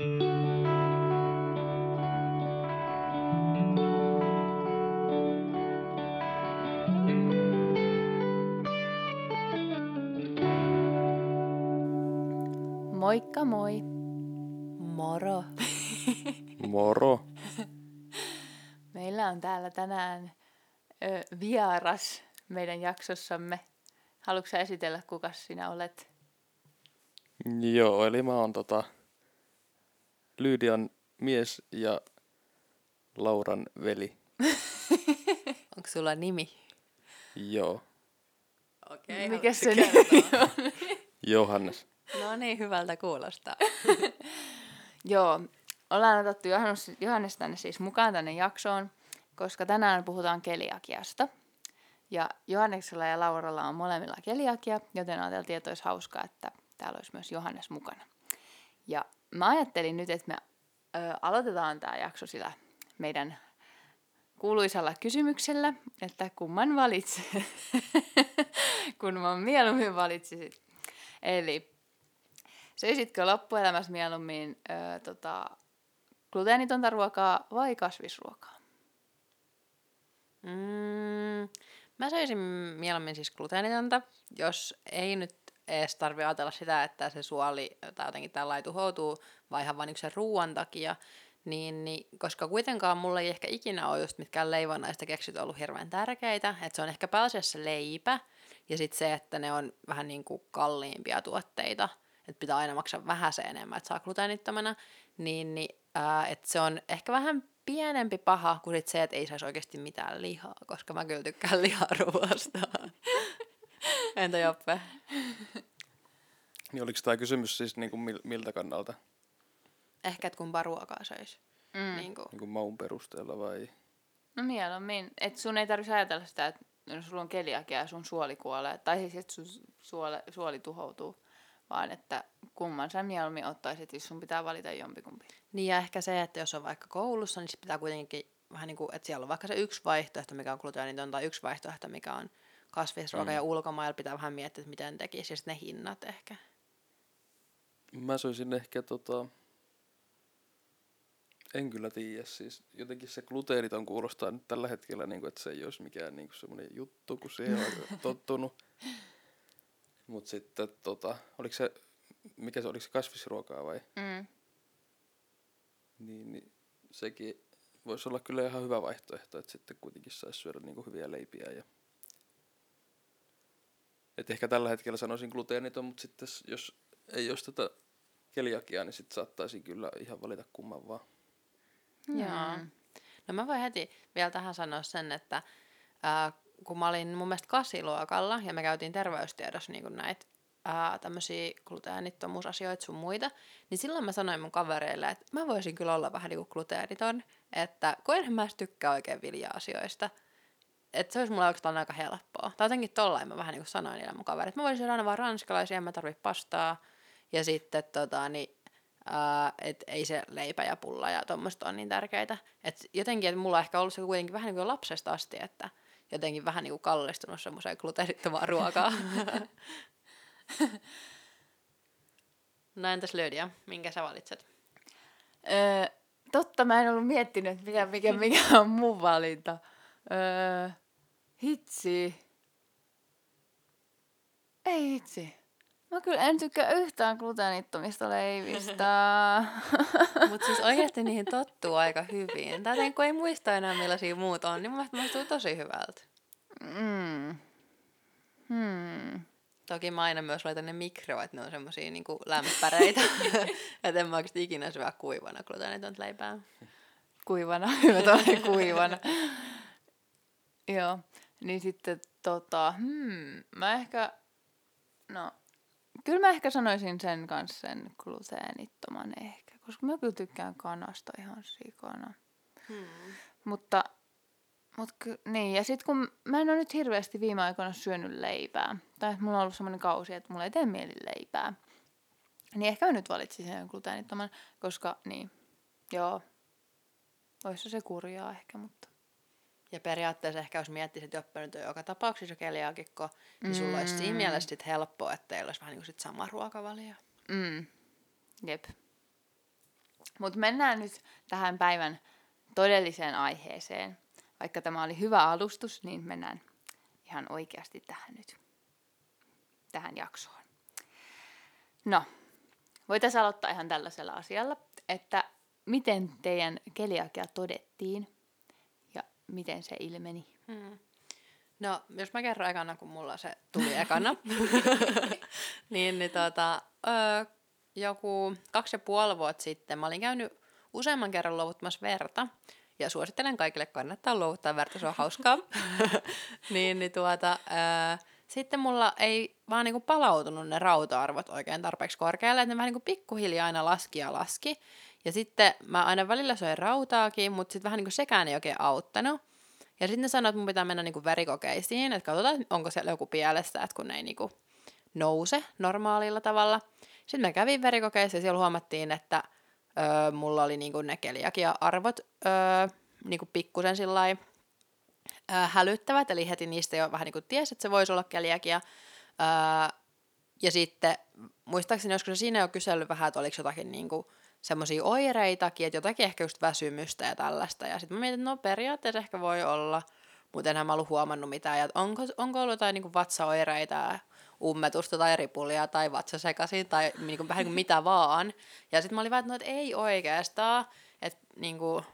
Moikka moi. Moro. Moro. Meillä on täällä tänään ö, vieras meidän jaksossamme. Haluatko sä esitellä, kuka sinä olet? Joo, eli mä oon tota Lyydian mies ja Lauran veli. Onko sulla nimi? Joo, Okei. Mikä se nimi on? Johannes. No niin, hyvältä kuulostaa. Joo, ollaan otettu Johannes, Johannes tänne siis mukaan tänne jaksoon, koska tänään puhutaan keliakiasta. Ja Johanneksella ja Lauralla on molemmilla keliakia, joten ajateltiin, että olisi hauskaa, että täällä olisi myös Johannes mukana. Ja mä ajattelin nyt, että me ö, aloitetaan tämä jakso sillä meidän kuuluisalla kysymyksellä, että kumman valitset, kumman mieluummin valitsisit. Eli söisitkö loppuelämässä mieluummin ö, tota, gluteenitonta ruokaa vai kasvisruokaa? Mm, mä söisin mieluummin siis gluteenitonta, jos ei nyt edes tarvi ajatella sitä, että se suoli tai jotenkin tällä tuhoutuu, vai ihan vain niin sen ruoan takia, niin, niin, koska kuitenkaan mulla ei ehkä ikinä ole just mitkään leivonnaista keksit ollut hirveän tärkeitä, että se on ehkä pääasiassa leipä, ja sitten se, että ne on vähän niin kuin kalliimpia tuotteita, että pitää aina maksaa vähän se enemmän, että saa gluteenittomana, niin, niin ää, että se on ehkä vähän pienempi paha kuin sit se, että ei saisi oikeasti mitään lihaa, koska mä kyllä tykkään liharuoasta. Entä Joppe? Niin oliko tämä kysymys siis niinku mil- miltä kannalta? Ehkä, että kumpaa ruokaa söisi. Mm. Niin kuin. Niinku maun perusteella vai? No mieluummin. Että sun ei tarvitsisi ajatella sitä, että no, sulla on keliakia ja sun suoli kuolee. Tai siis, että sun suole, suoli tuhoutuu. Vaan että kumman sä mieluummin ottaisit, jos sun pitää valita jompikumpi. Niin ja ehkä se, että jos on vaikka koulussa, niin sit pitää kuitenkin vähän niin kuin, että siellä on vaikka se yksi vaihtoehto, mikä on gluteeniton, tai yksi vaihtoehto, mikä on kasvisruoka, mm. ja ulkomailla pitää vähän miettiä, että miten tekisi, ja sitten ne hinnat ehkä. Mä söisin ehkä tota... En kyllä tiedä, siis jotenkin se gluteeniton kuulostaa nyt tällä hetkellä, niin kuin, että se ei olisi mikään niin kuin semmoinen juttu, kun siihen on tottunut. Mut sitten tota, oliko se, mikä se, oliko se kasvisruokaa vai? Mm. Niin, niin sekin voisi olla kyllä ihan hyvä vaihtoehto, että sitten kuitenkin saisi syödä niin hyviä leipiä. Ja... Et ehkä tällä hetkellä sanoisin gluteeniton, mutta sitten jos ei olisi tätä keliakiaa, niin sitten saattaisin kyllä ihan valita kumman vaan. Joo. No mä voin heti vielä tähän sanoa sen, että ää, kun mä olin mun mielestä kasiluokalla ja me käytiin terveystiedossa niin näitä ää, tämmöisiä gluteenittomuusasioita sun muita, niin silloin mä sanoin mun kavereille, että mä voisin kyllä olla vähän niin kuin gluteeniton, että kun enhän mä tykkää oikein vilja-asioista, että se olisi mulle oikeastaan aika helppoa. Tai jotenkin tollain mä vähän niin kuin sanoin niille mun kavereille, että mä voisin syödä aina vaan ranskalaisia, en mä tarvitse pastaa. Ja sitten tota, niin, ää, et ei se leipä ja pulla ja tuommoista on niin tärkeitä. Et jotenkin, että mulla on ehkä ollut se kuitenkin vähän niin kuin lapsesta asti, että jotenkin vähän niin kuin kallistunut semmoiseen gluteenittomaan ruokaa. no entäs Lydia, minkä sä valitset? Öö, totta, mä en ollut miettinyt, mikä, mikä, mikä on mun valinta. Öö, hitsi. Ei hitsi. Mä kyllä en tykkää yhtään gluteenittomista leivistä. Mutta siis oikeasti niihin tottuu aika hyvin. Tai kun ei muista enää millaisia muut on, niin mun mielestä maistuu tosi hyvältä. mm. Hmm. Toki mä aina myös laitan ne mikroon, että ne on semmosia niinku lämpäreitä. että en mä oikeasti ikinä syö kuivana gluteenitonta leipää. Kuivana, hyvä toi kuivana. Joo, niin sitten tota, hmm, mä ehkä, no, kyllä mä ehkä sanoisin sen kanssa sen gluteenittoman ehkä, koska mä kyllä tykkään kanasta ihan sikana. Hmm. Mutta, mut ky, niin, ja sitten kun mä en ole nyt hirveästi viime aikoina syönyt leipää, tai mulla on ollut semmoinen kausi, että mulla ei tee mieli leipää, niin ehkä mä nyt valitsisin sen gluteenittoman, koska niin, joo, olisi se kurjaa ehkä, mutta Ja periaatteessa ehkä jos miettisit, että Joppe nyt on joka tapauksessa keliaakikko, niin sulla olisi siinä mielessä sit helppoa, että teillä olisi vähän niin kuin sit sama ruokavalio. Mm. Jep. Mutta mennään nyt tähän päivän todelliseen aiheeseen. Vaikka tämä oli hyvä alustus, niin mennään ihan oikeasti tähän nyt, tähän jaksoon. No, voitaisiin aloittaa ihan tällaisella asialla, että miten teidän keliakia todettiin miten se ilmeni? Hmm. No, jos mä kerron ekana, kun mulla se tuli ekana, niin, niin tota, öö, joku kaksi ja puoli vuotta sitten mä olin käynyt useamman kerran luovuttamassa verta. Ja suosittelen kaikille, kannattaa luovuttaa verta, se on hauskaa. niin, niin tuota, öö, sitten mulla ei vaan niinku palautunut ne rauta-arvot oikein tarpeeksi korkealle, että ne vähän niinku pikkuhiljaa aina laski ja laski. Ja sitten mä aina välillä söin rautaakin, mutta sitten vähän niinku sekään ei oikein auttanut. Ja sitten ne että mun pitää mennä niinku verikokeisiin, että katsotaan, onko siellä joku pielessä, että kun ei niinku nouse normaalilla tavalla. Sitten mä kävin verikokeissa ja siellä huomattiin, että öö, mulla oli niinku ne keliakia-arvot öö, niinku pikkusen sillai, öö, hälyttävät, eli heti niistä jo vähän niinku ties, että se voisi olla keliakia. Öö, ja sitten muistaakseni joskus siinä jo kysellyt vähän, että oliko jotakin niinku, semmoisia oireitakin, että jotakin ehkä just väsymystä ja tällaista. Ja sitten mä mietin, että no periaatteessa ehkä voi olla, mutta enhän mä ollut huomannut mitään. Ja onko, onko ollut jotain niin vatsaoireita, ummetusta tai ripulia tai vatsasekaisin tai niin kuin, vähän kuin mitä vaan. Ja sitten mä olin vähän, että, no, että ei oikeastaan. Että niin kuin,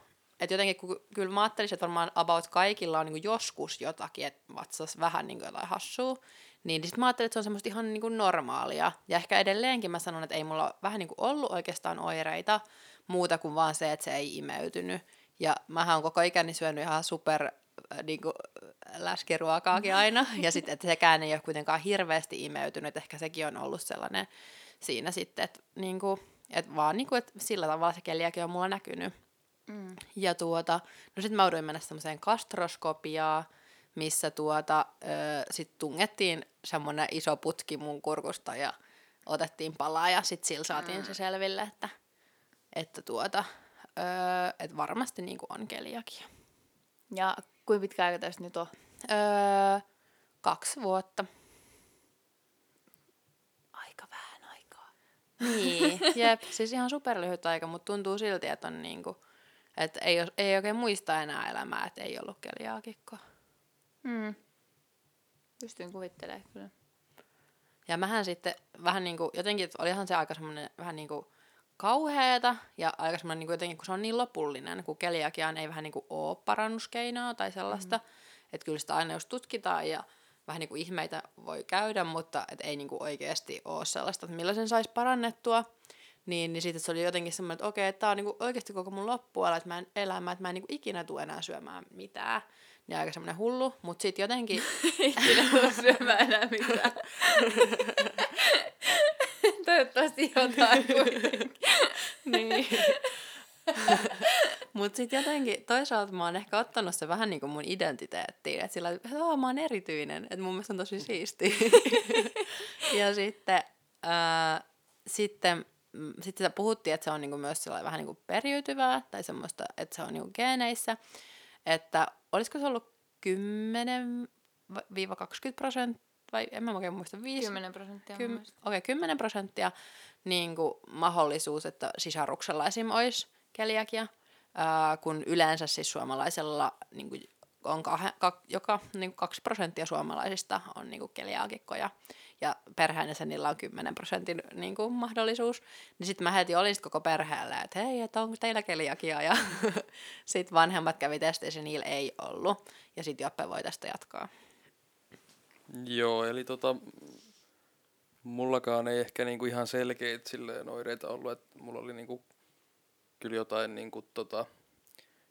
et jotenkin, kun, kyllä mä ajattelisin, että varmaan about kaikilla on niin joskus jotakin, että vatsas vähän niin jotain hassua. Niin, niin sitten mä ajattelin, että se on semmoista ihan niin kuin normaalia. Ja ehkä edelleenkin mä sanon, että ei mulla vähän niin kuin ollut oikeastaan oireita muuta kuin vaan se, että se ei imeytynyt. Ja mähän on koko ikäni syönyt ihan super äh, niin kuin, äh, läskiruokaakin aina. Ja sitten, että sekään ei ole kuitenkaan hirveästi imeytynyt. Ehkä sekin on ollut sellainen siinä sitten, että, niin kuin, että vaan niin kuin, että sillä tavalla se keliäkin on mulla näkynyt. Mm. Ja tuota, no sitten mä jouduin mennä semmoiseen kastroskopiaan, missä tuota, sitten tungettiin semmoinen iso putki mun kurkusta ja otettiin palaa ja sitten sillä saatiin mm. se selville, että, että tuota, öö, et varmasti niinku on keliakia. Ja kuinka pitkä aika tästä nyt on? Öö, kaksi vuotta. Aika vähän aikaa. Niin, jep. Siis ihan superlyhyt aika, mutta tuntuu silti, että on niinku, että ei, ei oikein muista enää elämää, että ei ollut keliaakikkoa. Mm. Pystyn kuvittelemaan kyllä. Ja mähän sitten vähän niin kuin, jotenkin olihan se aika semmoinen vähän niin kuin kauheeta ja aika semmoinen niin kuin jotenkin, kun se on niin lopullinen, kun keliakiaan ei vähän niin kuin ole parannuskeinoa tai sellaista. Mm-hmm. Että kyllä sitä aina jos tutkitaan ja vähän niin kuin ihmeitä voi käydä, mutta et ei niin kuin oikeasti ole sellaista, että millä sen saisi parannettua. Niin, niin sitten se oli jotenkin semmoinen, että okei, että tämä on niin kuin oikeasti koko mun loppuala, että mä en elämä, että mä en niin kuin ikinä tule enää syömään mitään niin aika semmoinen hullu, mutta sitten jotenkin... Ikinä tule syömään enää mitään. Toivottavasti jotain kuitenkin. niin. Mutta sitten jotenkin toisaalta mä oon ehkä ottanut se vähän niin kuin mun identiteettiin. Että sillä että mä oon erityinen. Että mun mielestä on tosi siisti. ja sitten, ää, sitten, mm, sitten puhuttiin, että se on niinku myös vähän niinku periytyvää tai semmoista, että se on niinku geeneissä että olisiko se ollut 10-20 prosenttia, vai en mä oikein muista, 5, 10 prosenttia. 10, okei, okay, 10 prosenttia niin kuin mahdollisuus, että sisaruksella esim. olisi keliakia, ää, kun yleensä siis suomalaisella niin kuin on kah, kah, joka niin kuin 2 prosenttia suomalaisista on niin kuin keliaakikkoja ja perheenässä niillä on 10 prosentin niin kuin, mahdollisuus, niin sitten mä heti olin sit koko perheelle, että hei, että onko teillä keliakia, ja sitten vanhemmat kävi testeissä, niillä ei ollut, ja sitten Joppe voi tästä jatkaa. Joo, eli tota, mullakaan ei ehkä niinku ihan selkeitä silleen oireita ollut, että mulla oli niinku kyllä jotain niinku tota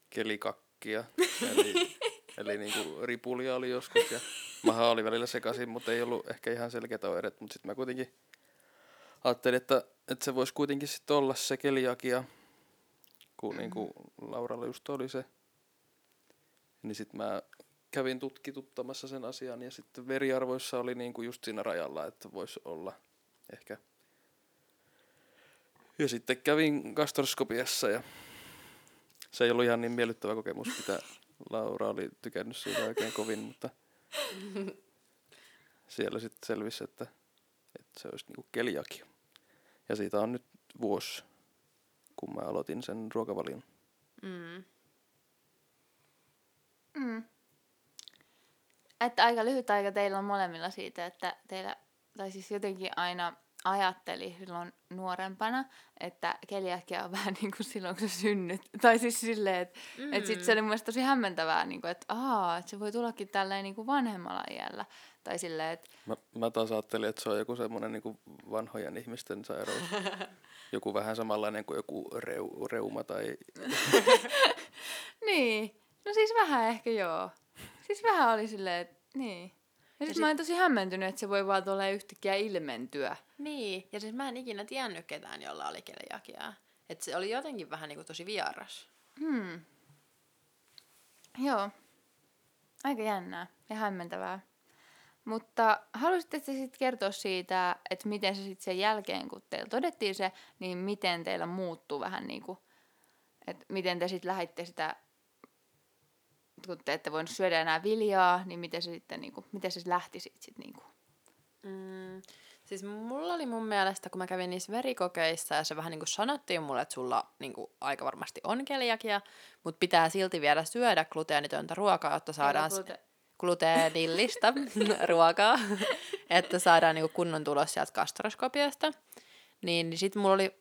kelikakkia, eli Eli niin kuin ripulia oli joskus ja maha oli välillä sekaisin, mutta ei ollut ehkä ihan selkeitä oireita. Mutta sitten mä kuitenkin ajattelin, että, että se voisi kuitenkin sitten olla se keliakia, kun niin kuin Lauralla just oli se. Niin sitten mä kävin tutkituttamassa sen asian ja sitten veriarvoissa oli niin kuin just siinä rajalla, että voisi olla ehkä. Ja sitten kävin gastroskopiassa ja se ei ollut ihan niin miellyttävä kokemus, mitä Laura oli tykännyt siitä oikein kovin, mutta siellä sitten selvisi, että, että se olisi niinku keliakia. Ja siitä on nyt vuosi kun mä aloitin sen ruokavalion. Mm. Mm. Että aika lyhyt aika teillä on molemmilla siitä, että teillä, tai siis jotenkin aina ajatteli silloin nuorempana, että keliakia on vähän niin kuin silloin, kun sä synnyt. Tai siis silleen, että mm. et sit se oli mun mielestä tosi hämmentävää, niin kuin, että, aa, että se voi tullakin tälleen niin kuin vanhemmalla iällä. Tai silleen, että... Mä, mä taas ajattelin, että se on joku semmoinen niin kuin vanhojen ihmisten sairaus. joku vähän samanlainen kuin joku reu, reuma tai... niin, no siis vähän ehkä joo. Siis vähän oli silleen, että niin. Ja, ja sit mä olin tosi hämmentynyt, että se voi vaan tuolla yhtäkkiä ilmentyä. Niin, ja siis mä en ikinä tiennyt ketään, jolla oli keliakiaa. Että se oli jotenkin vähän niinku tosi vieras. Hmm. Joo. Aika jännää ja hämmentävää. Mutta haluaisitte sitten kertoa siitä, että miten se sitten sen jälkeen, kun teillä todettiin se, niin miten teillä muuttui vähän niin kuin, että miten te sitten lähditte sitä, kun te ette voinut syödä enää viljaa, niin miten se sitten niin kuin, miten se lähti sitten sit niin kuin? Mm, siis mulla oli mun mielestä, kun mä kävin niissä verikokeissa ja se vähän niin kuin sanottiin mulle, että sulla niin kuin aika varmasti on keliakia, mutta pitää silti vielä syödä gluteenitöntä ruokaa, jotta saadaan... Glute- gluteenillista ruokaa, että saadaan niinku kunnon tulos sieltä gastroskopiasta. Niin, niin sitten mulla oli,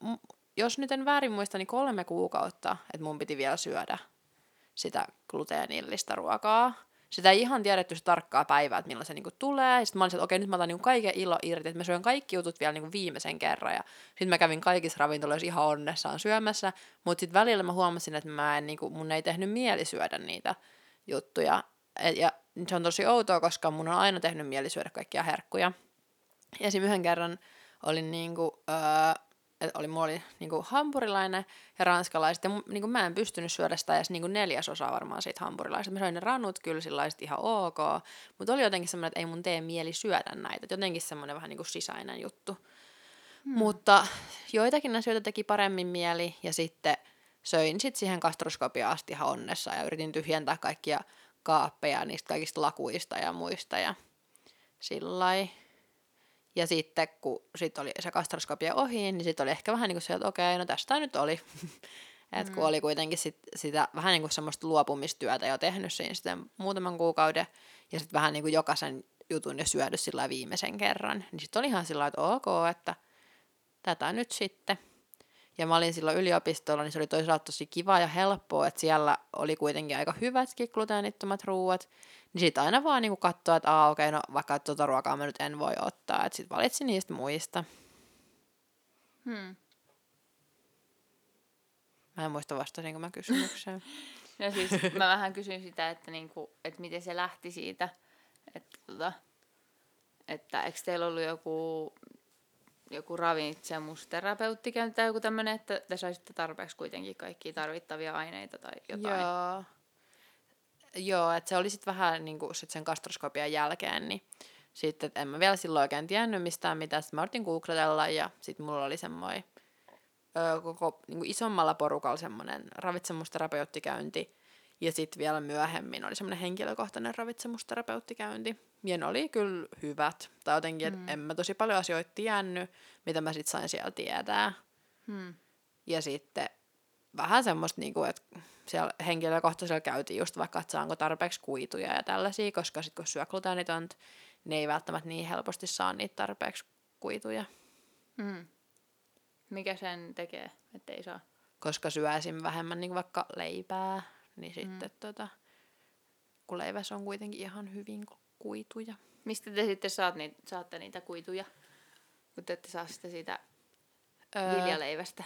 m- jos nyt en väärin muista, niin kolme kuukautta, että mun piti vielä syödä sitä gluteenillista ruokaa. Sitä ei ihan tiedetty se tarkkaa päivää, että milloin se niinku tulee. Sitten mä olin että okei, nyt mä otan niinku kaiken ilo irti, että mä syön kaikki jutut vielä niinku viimeisen kerran. Ja sitten mä kävin kaikissa ravintoloissa ihan onnessaan syömässä. Mutta sitten välillä mä huomasin, että mä en, niinku, mun ei tehnyt mieli syödä niitä juttuja. Et, ja se on tosi outoa, koska mun on aina tehnyt mieli syödä kaikkia herkkuja. Esim. yhden kerran olin niinku, öö, että oli, mulla oli niinku hampurilainen ja ranskalaiset, ja niinku mä en pystynyt syödä sitä edes niinku neljäsosaa varmaan siitä hampurilaisesta. Mä söin ne rannut kyllä sillaiset ihan ok, mutta oli jotenkin semmoinen, että ei mun tee mieli syödä näitä. Et jotenkin semmoinen vähän niinku sisäinen juttu. Hmm. Mutta joitakin asioita teki paremmin mieli, ja sitten söin sit siihen kastroskopiaan asti ihan onnessa, ja yritin tyhjentää kaikkia kaappeja niistä kaikista lakuista ja muista ja sillai. Ja sitten kun sit oli se kastroskopia ohi, niin sitten oli ehkä vähän niin kuin se, että okei, no tästä nyt oli. että mm. kun oli kuitenkin sit sitä vähän niin kuin semmoista luopumistyötä jo tehnyt siinä sitten muutaman kuukauden, ja sitten vähän niin kuin jokaisen jutun jo syödy sillä viimeisen kerran, niin sitten oli ihan sillä että ok, että tätä nyt sitten. Ja mä olin silloin yliopistolla, niin se oli toisaalta tosi kiva ja helppoa, että siellä oli kuitenkin aika hyvätkin gluteenittomat ruuat. Niin sit aina vaan niinku katsoa, että aa okei, okay, no vaikka tuota ruokaa mä nyt en voi ottaa. Että sit valitsin niistä muista. Hmm. Mä en muista vastasinko mä kysymykseen. no siis mä vähän kysyin sitä, että, niinku, että miten se lähti siitä. Että, tota, että eikö teillä ollut joku joku ravitsemusterapeutti tai joku tämmöinen, että te saisitte tarpeeksi kuitenkin kaikkia tarvittavia aineita tai jotain. Joo. Joo, että se oli sitten vähän niin kuin sit sen kastroskopian jälkeen, niin sitten en mä vielä silloin oikein tiennyt mistään mitään. Sitten mä yritin googletella ja sitten mulla oli semmoinen koko niin kuin isommalla porukalla semmoinen ravitsemusterapeuttikäynti. Ja sitten vielä myöhemmin oli semmoinen henkilökohtainen ravitsemusterapeuttikäynti. Ja ne oli kyllä hyvät. Tai jotenkin, että mm. en mä tosi paljon asioita tiennyt, mitä mä sitten sain siellä tietää. Mm. Ja sitten vähän semmoista, niinku, että siellä henkilökohtaisella käytiin just vaikka, että saanko tarpeeksi kuituja ja tällaisia, koska sitten kun syö gluteenitonta, ne ei välttämättä niin helposti saa niitä tarpeeksi kuituja. Mm. Mikä sen tekee, että ei saa? Koska syö esim. vähemmän niin vaikka leipää, niin sitten mm. tota, kun leivässä on kuitenkin ihan hyvin kuituja. Mistä te sitten saat niitä, saatte niitä kuituja, kun te ette saa sitä siitä öö, viljaleivästä?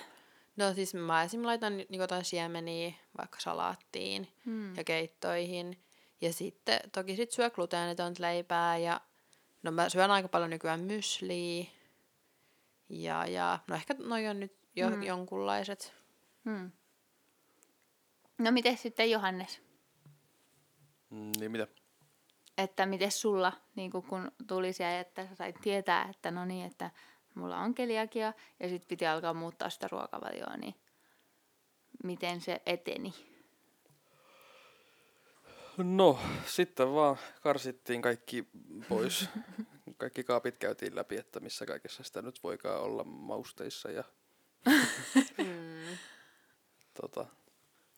No siis mä esimerkiksi laitan niin jotain siemeniä vaikka salaattiin hmm. ja keittoihin. Ja sitten toki sit syö gluteenitonta leipää ja no mä syön aika paljon nykyään mysliä. Ja, ja no ehkä noi on nyt jo hmm. jonkunlaiset. Hmm. No miten sitten Johannes? Mm, niin mitä? Että miten sulla, niin kun tuli se, että sä sait tietää, että no niin, että mulla on keliakia ja sitten piti alkaa muuttaa sitä ruokavalioa, niin miten se eteni? No, sitten vaan karsittiin kaikki pois. kaikki kaapit käytiin läpi, että missä kaikessa sitä nyt voikaan olla mausteissa ja Mm. tota,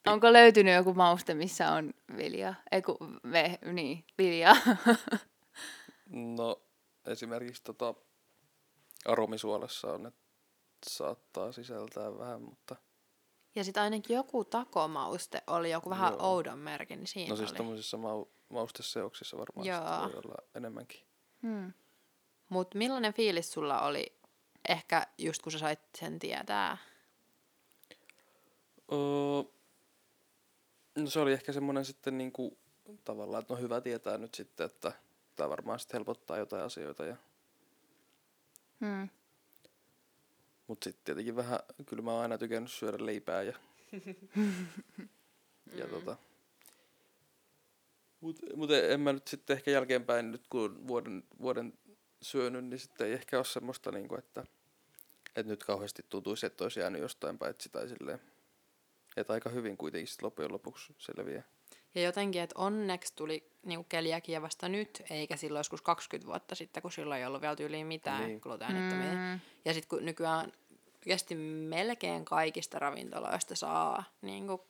Onko löytynyt joku mauste, missä on viljaa? Eiku, ve, niin, viljaa. no esimerkiksi tota, aromisuolessa on, että saattaa sisältää vähän, mutta Ja sitten ainakin joku takomauste oli joku vähän Joo. oudon merkin, niin siinä no siis oli. tommosissa mau, mausteseoksissa varmaan Joo. voi olla enemmänkin. Hmm. Mut millainen fiilis sulla oli ehkä just kun sä sait sen tietää? Öö, no se oli ehkä semmoinen sitten niinku, tavallaan, että no hyvä tietää nyt sitten, että tämä varmaan sitten helpottaa jotain asioita. Ja, Hmm. mutta sitten tietenkin vähän, kyllä mä oon aina tykännyt syödä leipää ja, ja tota, mutta mut en mä nyt sitten ehkä jälkeenpäin, nyt kun vuoden, vuoden syönyt, niin sitten ei ehkä ole semmoista, niinku, että, että nyt kauheasti tuntuisi, että olisi jäänyt jostain paitsi tai silleen. Että aika hyvin kuitenkin sit loppujen lopuksi selviää. Ja jotenkin, että onneksi tuli niinku keliakia vasta nyt, eikä silloin joskus 20 vuotta sitten, kun silloin ei ollut vielä tyyliin mitään Niin. gluteenittomia. Mm. Ja sitten kun nykyään kesti melkein kaikista ravintoloista saa niinku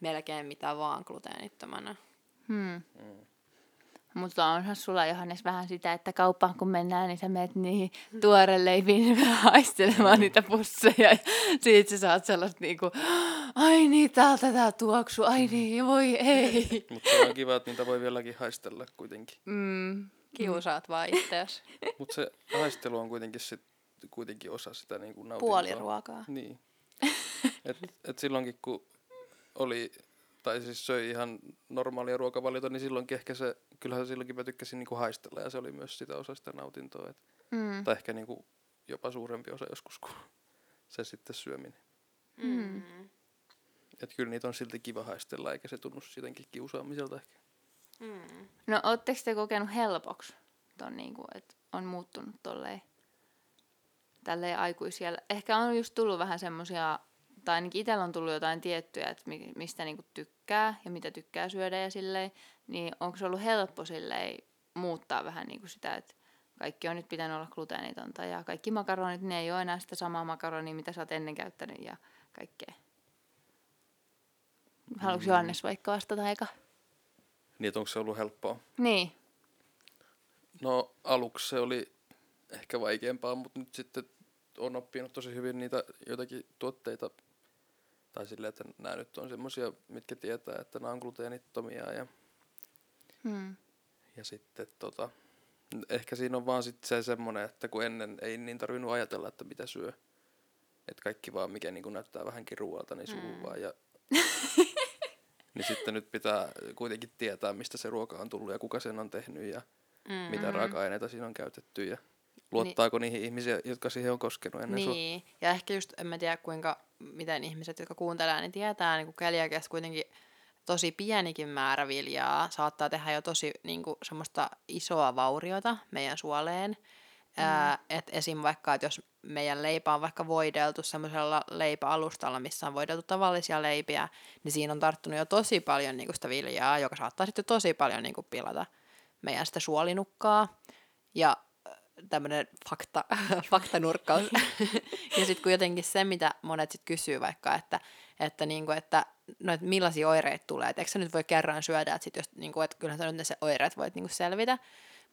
melkein mitä vaan gluteenittomana. Hmm. Mutta onhan sulla Johannes vähän sitä, että kauppaan kun mennään, niin sä menet niihin tuoreleiviin vähän haistelemaan niitä pusseja. Ja siitä sä saat sellaista niinku, ai niin, täältä tää tuoksu, ai niin, voi ei. Mutta se on kiva, että niitä voi vieläkin haistella kuitenkin. Mm. Kiusaat vaan itseäsi. Mutta se haistelu on kuitenkin, sit, kuitenkin osa sitä niin kuin nautintoa. Puoliruokaa. Niin. Et, et silloinkin kun oli, tai siis söi ihan normaalia ruokavaliota, niin silloinkin ehkä se, kyllähän silloinkin mä tykkäsin niin kuin haistella ja se oli myös sitä osa sitä nautintoa. Et, Mm. tai ehkä niin kuin jopa suurempi osa joskus kuin se sitten syöminen. Mm. Et kyllä niitä on silti kiva haistella, eikä se tunnu jotenkin kiusaamiselta ehkä. Mm. No, ootteko te kokenut helpoksi ton niinku, että on muuttunut tolleen, tälleen aikuisiellä? Ehkä on just tullut vähän semmosia, tai ainakin itsellä on tullut jotain tiettyjä, että mi- mistä niinku tykkää ja mitä tykkää syödä ja silleen, niin onko se ollut helppo silleen muuttaa vähän niinku sitä, että kaikki on nyt pitänyt olla gluteenitonta ja kaikki makaronit, ne ei ole enää sitä samaa makaronia, mitä sä oot ennen käyttänyt ja kaikkea. Haluatko Johannes vaikka vastata eka? Niin, että onko se ollut helppoa? Niin. No aluksi se oli ehkä vaikeampaa, mutta nyt sitten on oppinut tosi hyvin niitä joitakin tuotteita. Tai silleen, että nämä nyt on semmosia, mitkä tietää, että nämä on gluteenittomia. Ja, Hmm. ja sitten tota, ehkä siinä on vaan sitten se semmoinen, että kun ennen ei niin tarvinnut ajatella, että mitä syö. Että kaikki vaan, mikä niin näyttää vähänkin ruoalta, niin suhuu Mm. vaan. Ja, niin sitten nyt pitää kuitenkin tietää, mistä se ruoka on tullut ja kuka sen on tehnyt ja Mm. mitä raaka-aineita siinä on käytetty ja luottaako niihin ihmisiä, jotka siihen on koskenut ennen sua. Niin, ja ehkä just, en mä tiedä kuinka, miten ihmiset, jotka kuuntelee, niin tietää, niin kuin keliakiassa kuitenkin tosi pienikin määrä viljaa saattaa tehdä jo tosi niin kuin, semmoista isoa vauriota meidän suoleen. Mm. Ää, et esim. vaikka, että jos meidän leipä on vaikka voideltu semmoisella leipäalustalla, missä on voideltu tavallisia leipiä, niin siinä on tarttunut jo tosi paljon niin kuin sitä viljaa, joka saattaa sitten tosi paljon niin kuin, pilata meidän sitä suolinukkaa. Ja tämmöinen fakta, faktanurkkaus. ja sitten kun jotenkin se, mitä monet sit kysyy vaikka, että, että, niinku, että, no, että millaisia oireita tulee, että eikö sä nyt voi kerran syödä, että, sit jos, niinku, että kyllähän sä nyt ne oireet voit niinku selvitä,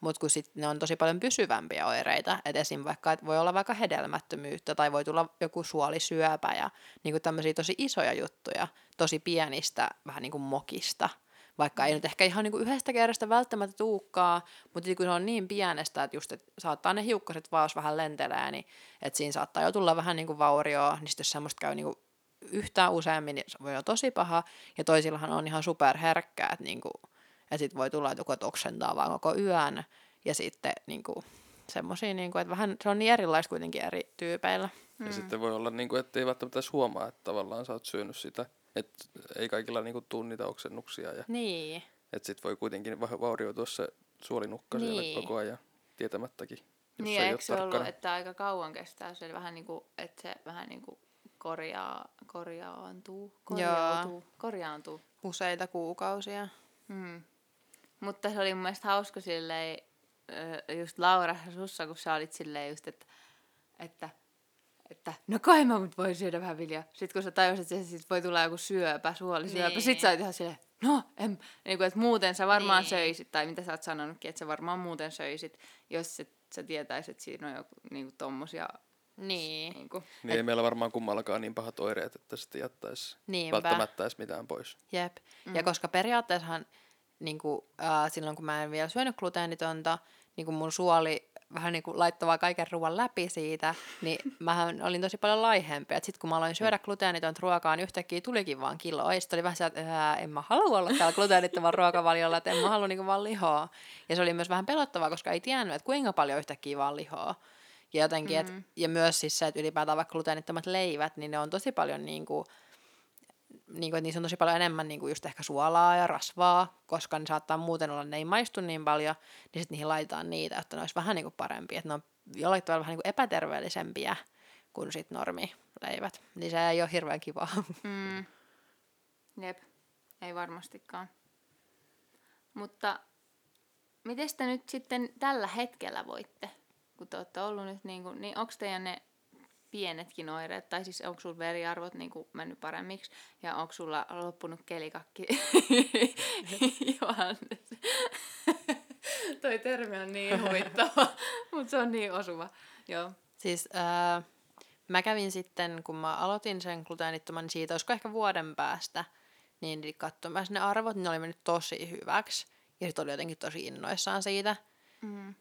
mutta kun sit ne on tosi paljon pysyvämpiä oireita, että esim. vaikka, että voi olla vaikka hedelmättömyyttä tai voi tulla joku suolisyöpä ja niinku tämmöisiä tosi isoja juttuja, tosi pienistä vähän niin kuin mokista, vaikka ei nyt ehkä ihan niinku yhdestä kerrasta välttämättä tuukkaa, mutta kun se on niin pienestä, että just, että saattaa ne hiukkaset vaan, jos vähän lentelee, niin että siinä saattaa jo tulla vähän niinku vaurioa, niin sitten jos semmoista käy niinku yhtään useammin, niin se voi olla tosi paha, ja toisillahan on ihan superherkkää, että niinku, ja sitten voi tulla, että joku että oksentaa vaan koko yön, ja sitten niinku, semmoisia, niinku, että vähän se on niin erilaista kuitenkin eri tyypeillä. Ja sitten voi olla, niin kuin, että ei välttämättä edes huomaa, että tavallaan sä oot syönyt sitä. Että ei kaikilla niin kuin, tuu niitä oksennuksia. Ja, Niin. että sit voi kuitenkin va- vaurioitua se suolinukka niin. siellä Niin. koko ajan tietämättäkin. Jos Niin, ei eikö se ollut, tarkkana. että aika kauan kestää se vähän niin kuin, että se vähän niin kuin korjaa, korjaantuu, korjautuu, korjaantuu. Useita kuukausia. Hmm. Mutta se oli mun mielestä hauska silleen, just Laura ja sussa, kun sä olit silleen just, että, että että no kai mä mut voi syödä vähän viljaa. Sitten kun sä tajusit, että se sit voi tulla joku syöpä, suolisyöpä, niin. sit sä oot ihan silleen, no, en, niin kuin, että muuten sä varmaan Niin. söisit, tai mitä sä oot sanonutkin, että sä varmaan muuten söisit, jos et, sä tietäisit, että siinä on joku niin kuin tommosia, Niin. niin kuin, Niin ei meillä varmaan kummallakaan niin pahat oireet, että sitten jättäisi Niinpä. välttämättä edes mitään pois. Jep. Mm. Ja koska periaatteessahan niin kuin, äh, silloin, kun mä en vielä syönyt gluteenitonta, niin kuin mun suoli vähän niin kuin laittavaa kaiken ruoan läpi siitä, niin mähän olin tosi paljon laihempi. Sitten kun mä aloin syödä gluteenitonta ruokaa, niin yhtäkkiä tulikin vaan kilo. Ja sitten oli vähän se, että en mä halua olla täällä gluteenittoman ruokavaliolla, että en mä halua niin vaan lihoa. Ja se oli myös vähän pelottavaa, koska ei tiennyt, että kuinka paljon yhtäkkiä vaan lihoa. Ja jotenkin, mm-hmm. et, ja myös siis se, että ylipäätään vaikka gluteenittomat leivät, niin ne on tosi paljon niin kuin, niin kuin, että niissä on tosi paljon enemmän niin kuin just ehkä suolaa ja rasvaa, koska ne saattaa muuten olla, ne ei maistu niin paljon, niin sitten niihin laitetaan niitä, että ne olisi vähän niin kuin parempi, että ne on jollain tavalla vähän niin kuin epäterveellisempiä kuin sit normileivät. Niin se ei ole hirveän kivaa. mm, jep, ei varmastikaan. Mutta miten te nyt sitten tällä hetkellä voitte, kun te olette ollut nyt, niin, kuin, niin onko teidän ne pienetkin oireet, tai siis onko sulla veriarvot niin kuin mennyt paremmiksi, ja onko sulla loppunut kelikakki? Johannes. Toi termi on niin huvittava, mutta se on niin osuva. Joo. Siis ää, mä kävin sitten, kun mä aloitin sen gluteenittoman, niin siitä olisiko ehkä vuoden päästä, niin katsomassa ne arvot, niin ne oli mennyt tosi hyväksi. Ja sitten oli jotenkin tosi innoissaan siitä. Mm.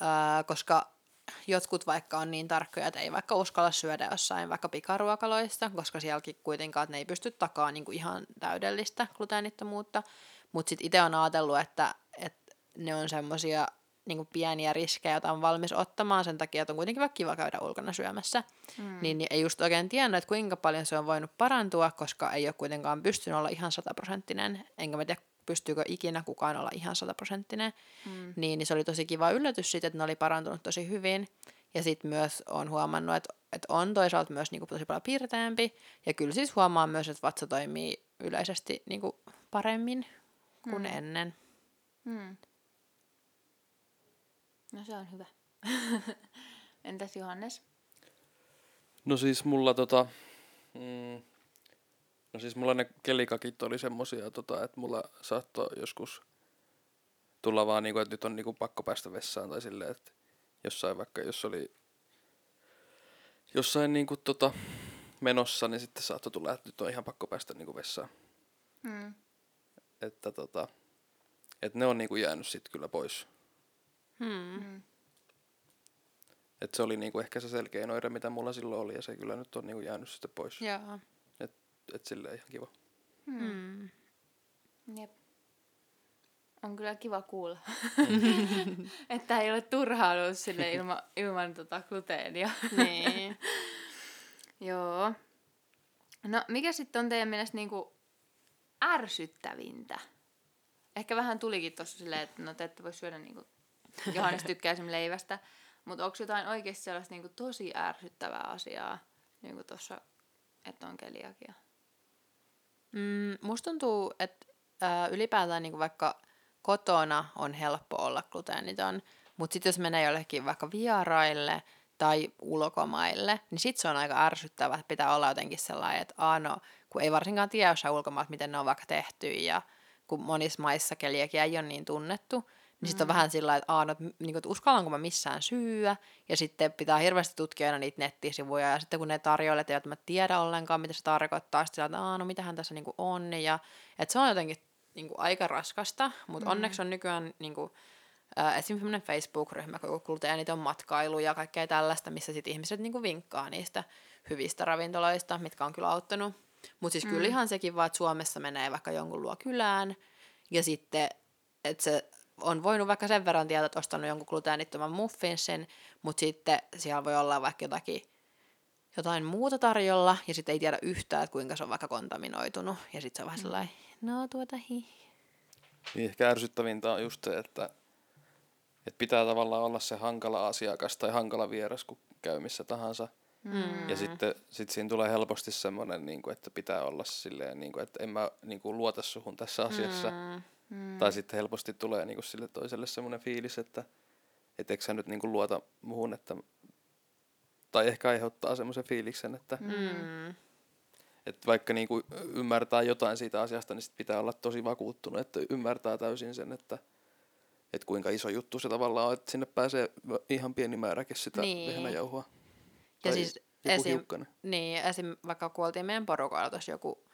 Ää, koska jotkut vaikka on niin tarkkoja, että ei vaikka uskalla syödä jossain vaikka pikaruokaloista, koska sielläkin kuitenkaan että ne ei pysty takaa niinku ihan täydellistä gluteenittomuutta. Mutta sitten itse on ajatellut, että, että ne on semmoisia niinku pieniä riskejä, joita on valmis ottamaan sen takia, että on kuitenkin vaikka kiva käydä ulkona syömässä. Mm. Niin, niin ei just oikein tiennyt, että kuinka paljon se on voinut parantua, koska ei ole kuitenkaan pystynyt olla ihan sataprosenttinen. Enkä mä tiedä, pystyykö ikinä kukaan olla ihan sataprosenttinen. Mm. Niin, niin se oli tosi kiva yllätys siitä, että ne oli parantunut tosi hyvin. Ja sitten myös on huomannut, että, että on toisaalta myös niinku tosi paljon piirteämpi. Ja kyllä siis huomaa myös, että vatsa toimii yleisesti niinku paremmin kuin mm. ennen. Hmm. No se on hyvä. Entäs Johannes? No siis mulla tota, mm, no siis mulla ne kelikakit oli semmosia tota, että mulla saattoi joskus tulla vaan niinku, että nyt on niinku pakko päästä vessaan tai silleen, että jossain vaikka jos oli jossain niinku tota menossa, niin sitten saattoi tulla, että nyt on ihan pakko päästä niinku vessaan. Hmm. Että tota, että ne on niinku jäänyt sit kyllä pois. Hmm. Hmm. Et se oli niinku ehkä se selkein oire, mitä mulla silloin oli, ja se kyllä nyt on niinku jäänyt sitten pois. Joo. Et silleen ihan kiva. Hmm. Jep. On kyllä kiva kuulla. että ei ole turhaillut sille ilma, ilman tota gluteenia. Niin. Joo. No, mikä sitten on teidän mielestä niinku ärsyttävintä? Ehkä vähän tulikin tuossa silleen, että no te ette voi syödä niinku, Johannes tykkää leivästä, mutta onko jotain oikeasti sellaista niinku tosi ärsyttävää asiaa, niinku tuossa, että on keliakia? Mm, musta tuntuu, että ää, ylipäätään niin vaikka kotona on helppo olla gluteeniton, mutta sitten jos menee jollekin vaikka vieraille tai ulkomaille, niin sitten se on aika ärsyttävää, että pitää olla jotenkin sellainen, että aah, no, kun ei varsinkaan tiedä jossain ulkomaat, miten ne on vaikka tehty ja kun monissa maissa keliakia ei ole niin tunnettu, niin sitten on vähän sillä että, aah, no, että, niin kuin, että uskallanko mä missään syyä, ja sitten pitää hirveästi tutkia aina niitä nettisivuja, ja sitten kun ne tarjoilijat eivät mä tiedä ollenkaan, mitä se tarkoittaa, sitten että aah, no mitähän tässä niin kuin on, ja että se on jotenkin niin kuin aika raskasta, mutta mm. onneksi on nykyään niin kuin, äh, esimerkiksi sellainen Facebook-ryhmä, kun gluteeniton matkailu ja kaikkea tällaista, missä sitten ihmiset niin kuin vinkkaa niistä hyvistä ravintoloista, mitkä on kyllä auttanut. Mutta siis mm. kyllä ihan sekin vaan, että Suomessa menee vaikka jonkun luo kylään, ja sitten, että se on voinut vaikka sen verran tietää, että ostanut jonkun gluteenittoman muffinsin, mutta sitten siellä voi olla vaikka jotakin jotain muuta tarjolla, ja sitten ei tiedä yhtään, että kuinka se on vaikka kontaminoitunut, ja sitten se on vähän sellainen, no tuota hi. Niin ehkä ärsyttävintä on just se, että, että pitää tavallaan olla se hankala asiakas tai hankala vieras, kun käy missä tahansa. Mm. Ja sitten sit siinä tulee helposti semmoinen, niin kuin, että pitää olla silleen, niin kuin, että en mä niin kuin, luota suhun tässä asiassa. Mm. Mm. Tai sitten helposti tulee niin kuin, sille toiselle semmoinen fiilis, että et eikö sä nyt niin kuin, luota muhun, että tai ehkä aiheuttaa semmoisen fiiliksen, että Mm. et vaikka niinku ymmärtää jotain siitä asiasta, niin sit pitää olla tosi vakuuttunut, että ymmärtää täysin sen, että et kuinka iso juttu se tavallaan on, että sinne pääsee ihan pieni määräkin sitä Niin. vehnäjauhoa. Ja Tai siis esim, hiukkanen. niin, esim. vaikka kuoltiin meidän porukalla tuossa joku,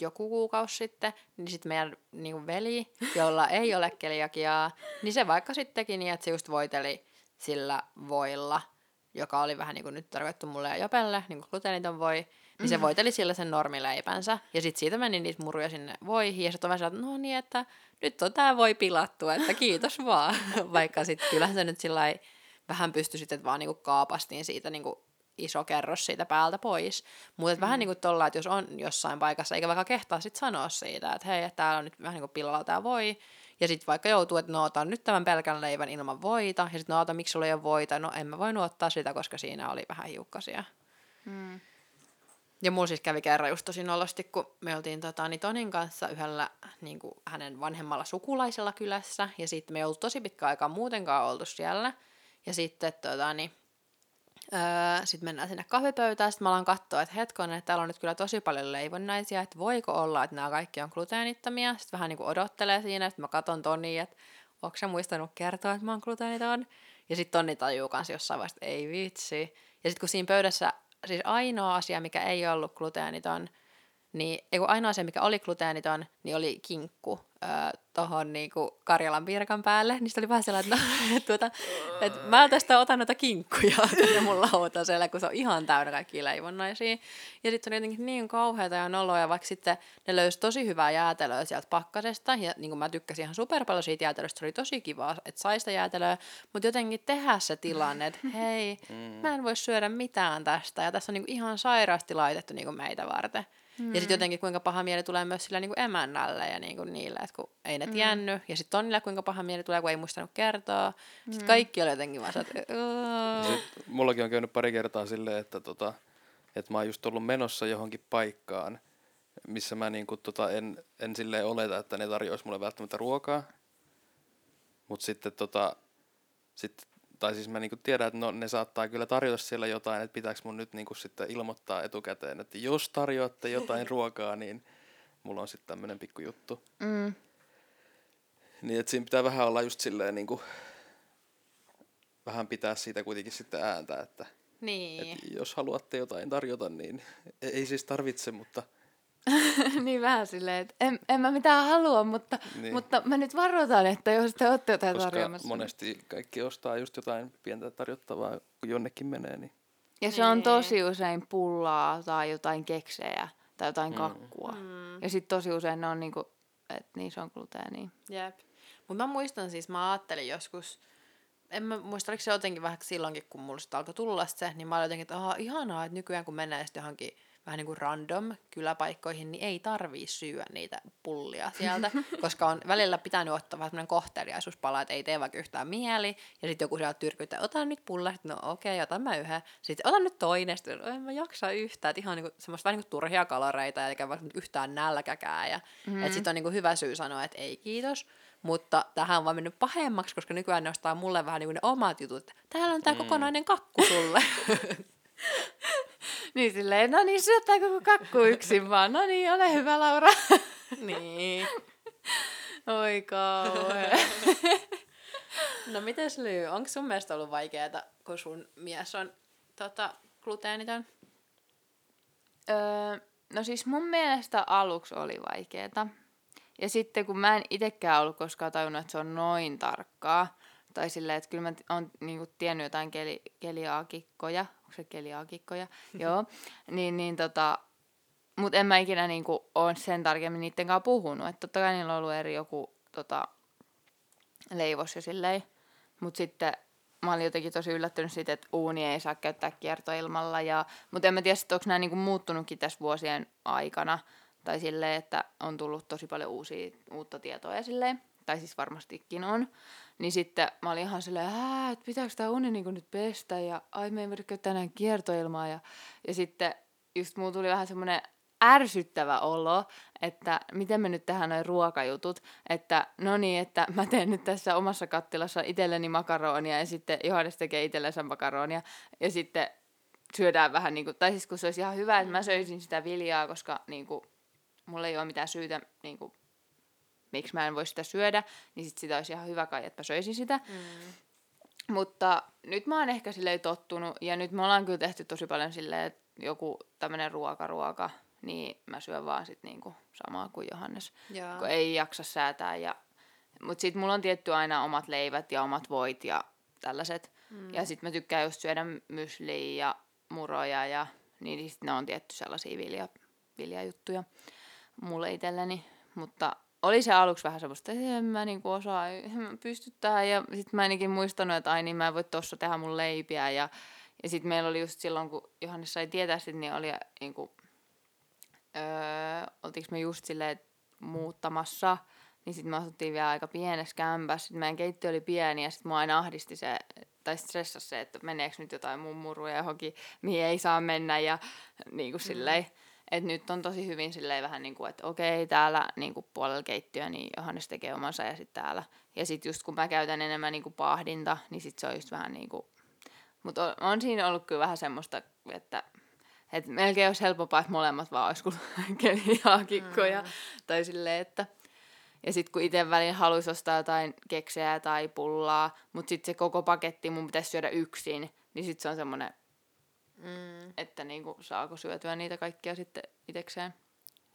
joku kuukausi sitten, niin sitten meidän niin veli, jolla ei ole keliakiaa, niin se vaikka sitten teki niin, että se just voiteli sillä voilla, joka oli vähän niin kuin nyt tarkoitettu mulle ja Jopelle, niin kuin gluteeniton voi, niin se voiteli sillä sen normileipänsä. Ja sitten siitä meni niitä muruja sinne voihin, ja sitten on että no niin, että nyt on tää voi pilattu, että kiitos vaan. Vaikka sitten kyllähän se nyt sillä vähän pystyi sitten, että vaan niinku kaapastiin siitä niinku iso kerros siitä päältä pois. Mutta mm. vähän niin kuin tuolla, että jos on jossain paikassa, eikä vaikka kehtaa sitten sanoa siitä, että hei, että täällä on nyt vähän niin kuin pillalla tämä voi, ja sitten vaikka joutuu, että no otan nyt tämän pelkän leivän ilman voita, ja sitten no ota, miksi sulla ei ole voita, no en mä voinut ottaa sitä, koska siinä oli vähän hiukkasia. Mm. Ja mulla siis kävi kerran just tosi nolosti, kun me oltiin tota, niin Tonin kanssa yhdellä niin kuin hänen vanhemmalla sukulaisella kylässä. Ja sitten me ei ollut tosi pitkä aikaa muutenkaan oltu siellä. Ja sitten tota, niin, öö, sit mennään sinne kahvipöytään. Sitten mä alan katsoa, että hetkonen, että täällä on nyt kyllä tosi paljon leivonnaisia. Että voiko olla, että nämä kaikki on gluteenittomia. Sitten vähän niin kuin odottelee siinä. Sitten mä katon Tonia, että onko se muistanut kertoa, että mä oon gluteeniton. Ja sitten Tonni tajuu kanssa jossain vaiheessa, että ei vitsi. Ja sitten kun siinä pöydässä, siis ainoa asia, mikä ei ollut gluteeniton, niin ei kun ainoa asia, mikä oli gluteeniton, niin oli kinkku tohon niinku Karjalan piirakan päälle. Niin sitten oli vähän sellainen, että, no, et tuota, et mä tästä otan noita kinkkuja tänne mun lautaselle, kun se on ihan täynnä kaikkia leivonnaisia. Ja sitten on jotenkin niin kauheata ja noloa, vaikka sitten ne löysi tosi hyvää jäätelöä sieltä pakkasesta. Ja niin kuin mä tykkäsin ihan super paljon siitä jäätelöstä, se oli tosi kiva, että sai sitä jäätelöä. Mutta jotenkin tehdä se tilanne, että hei, mä en voi syödä mitään tästä. Ja tässä on niinku ihan sairaasti laitettu niinku meitä varten. Mm. Ja sitten jotenkin kuinka paha mieli tulee myös sillä niinku emännälle ja niinku niille, että kun ei ne Mm. tiennyt. Ja sitten Tonnille kuinka paha mieli tulee, kun ei muistanut kertoa. Sitten kaikki oli jotenkin vaan että mullakin on käynyt pari kertaa silleen, että, tota, että mä oon just ollut menossa johonkin paikkaan, missä mä niinku, tota, en, en silleen oleta, että ne tarjoaisi mulle välttämättä ruokaa. Mutta sitten tota, sit, tai siis mä niinku tiedän, että no, ne saattaa kyllä tarjota siellä jotain, että pitääkö mun nyt niinku sitten ilmoittaa etukäteen, että jos tarjoatte jotain ruokaa, niin mulla on sitten tämmönen pikku juttu. Mm. Niin, että siinä pitää vähän olla just silleen niinku, vähän pitää siitä kuitenkin sitten ääntä, että Niin. et jos haluatte jotain tarjota, niin ei ei siis tarvitse, mutta niin vähän silleen, että en, en mä mitään halua, mutta, Niin. niin. mutta mä nyt varoitan, että jos te olette jotain koska tarjoamassa. monesti kaikki ostaa just jotain pientä tarjottavaa, kun jonnekin menee, niin Ja se on Niin. tosi usein pullaa tai jotain keksejä tai jotain kakkua. Mm. Ja sitten tosi usein ne on niinku, että niissä on gluteenia. Jep. Mutta mä muistan siis, mä ajattelin joskus, en mä muista, oliko se jotenkin vähän silloinkin, kun mulla sit alkoi tulla se, niin mä olin jotenkin, että Aha, ihanaa, että nykyään kun mennään sitten johonkin vähän niin kuin random kyläpaikkoihin, niin ei tarvii syödä niitä pullia sieltä, koska on välillä pitänyt ottaa vähän kohteliaisuuspala, että ei tee vaikka yhtään mieli, ja sitten joku sieltä tyrkyttää, ota nyt pulla, no okei, okay, otan mä yhden, sitten otan nyt toinen, sitten en mä jaksa yhtään, että ihan niinku, semmoista vähän niin kuin turhia kaloreita, eikä vaikka yhtään nälkäkään, ja mm. että sitten on niinku hyvä syy sanoa, että ei kiitos, mutta tähän on vaan mennyt pahemmaksi, koska nykyään ne ostaa mulle vähän niin kuin ne omat jutut, että täällä on tää mm. kokonainen kakku sulle. Niin silleen, no niin, syöttää koko kakku yksin vaan. No niin, ole hyvä Laura. niin. Oi kauhea. No mites Lyy, onko sun mielestä ollut vaikeaa, kun sun mies on tota, gluteeniton? öö, no siis mun mielestä aluksi oli vaikeeta. Ja sitten kun mä en itekään ollut koskaan tajunnut, että se on noin tarkkaa, tai silleen, että kyllä mä t- oon niinku tiennyt jotain keli, keliaakikkoja, onko se keliaakikkoja, joo, niin, niin tota, mut en mä ikinä niinku ole sen tarkemmin niitten kanssa puhunut, että totta kai niillä on ollut eri joku tota, leivos ja silleen, mut sitten mä olin jotenkin tosi yllättynyt siitä, että uuni ei saa käyttää kiertoilmalla, ja, mutta en mä tiedä, onko nämä niinku muuttunutkin tässä vuosien aikana, tai silleen, että on tullut tosi paljon uusia, uutta tietoa ja silleen, tai siis varmastikin on, niin sitten mä olin ihan silleen, "Ää, että pitääkö tämä uni niinku nyt pestä, ja ai me ei voida käyttää kiertoilmaa, ja, ja sitten just mulla tuli vähän semmoinen ärsyttävä olo, että miten me nyt tehdään noin ruokajutut, että no niin, että mä teen nyt tässä omassa kattilassa itselleni makaronia ja sitten Johannes tekee itsellensä makaronia. Ja sitten syödään vähän niin kuin, tai siis kun se olisi ihan hyvä, että mä söisin sitä viljaa, koska niin kuin, mulla ei ole mitään syytä, niin kuin, miksi mä en voi sitä syödä, niin sit sitä olisi ihan hyvä kai, että mä söisin sitä. Mm. Mutta nyt mä oon ehkä silleen tottunut, ja nyt me ollaan kyllä tehty tosi paljon silleen, että joku tämmönen ruoka, ruoka, niin mä syön vaan sit niinku samaa kuin Johannes, Joo. kun ei jaksa säätää. Ja... Mutta sit mulla on tietty aina omat leivät ja omat voit ja tällaiset. Mm. Ja sit mä tykkään just syödä mysliä ja muroja ja niin sit ne on tietty sellaisia vilja, viljajuttuja mulle itselleni. Mutta oli se aluksi vähän semmoista, että en mä niinku osaa, en mä pysty tähän. Ja sit mä ainakin muistanut, että ai niin mä en voi tossa tehdä mun leipiä. Ja, ja sit meillä oli just silloin, kun Johannes sai tietää sit, niin oli niinku, öö, oltiinko me just silleen muuttamassa, niin sitten me asuttiin vielä aika pienessä kämpässä. Sitten meidän keittiö oli pieni ja sitten mua aina ahdisti se, tai stressasi se, että meneekö nyt jotain mummuruja johonkin, mihin ei saa mennä ja niin kuin silleen. Et nyt on tosi hyvin silleen vähän niin kuin, että okei, täällä niin kuin puolella keittiöä, niin Johannes tekee omansa ja sitten täällä. Ja sitten just kun mä käytän enemmän niin kuin pahdinta, niin sitten se on just vähän niin kuin... Mutta on, on siinä ollut kyllä vähän semmoista, että et melkein olisi helpompaa, että molemmat vaan olisi keliaakikkoja. Mm. Tai silleen, että... Ja sitten kun itse välillä haluaisi ostaa jotain keksejä tai pullaa, mutta sitten se koko paketti mun pitäisi syödä yksin, niin sitten se on semmoinen, Mm. että niinku, saako syötyä niitä kaikkia sitten itekseen.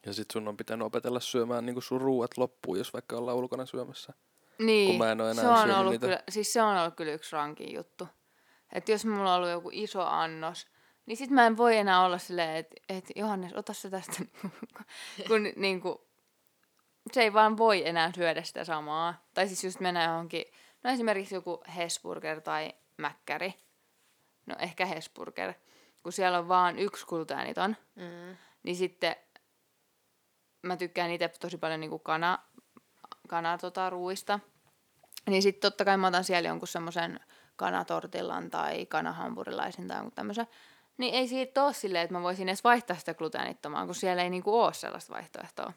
Ja sit sun on pitänyt opetella syömään niinku sun ruuat loppuun, jos vaikka ollaan ulkona syömässä. Niin, Kun mä en oo enää se on ollut niitä. kyllä, siis se on ollut kyllä yksi rankin juttu. Että jos mulla on ollut joku iso annos, niin sit mä en voi enää olla silleen, että et Johannes, ota se tästä. kun niinku, se ei vaan voi enää syödä sitä samaa. Tai siis just mennä johonkin, no esimerkiksi joku Hesburger tai Mäkkäri. No ehkä Hesburger. Kun siellä on vaan yksi gluteeniton, Mm. niin sitten mä tykkään itse tosi paljon niinku kana, kana tota, ruuista. Niin sitten totta kai mä otan siellä jonkun semmoisen kanatortillan tai kanahampurilaisin tai jonkun tämmöisen. Niin ei siitä ole silleen, että mä voisin edes vaihtaa sitä gluteenittomaan, kun siellä ei niinku ole sellaista vaihtoehtoa.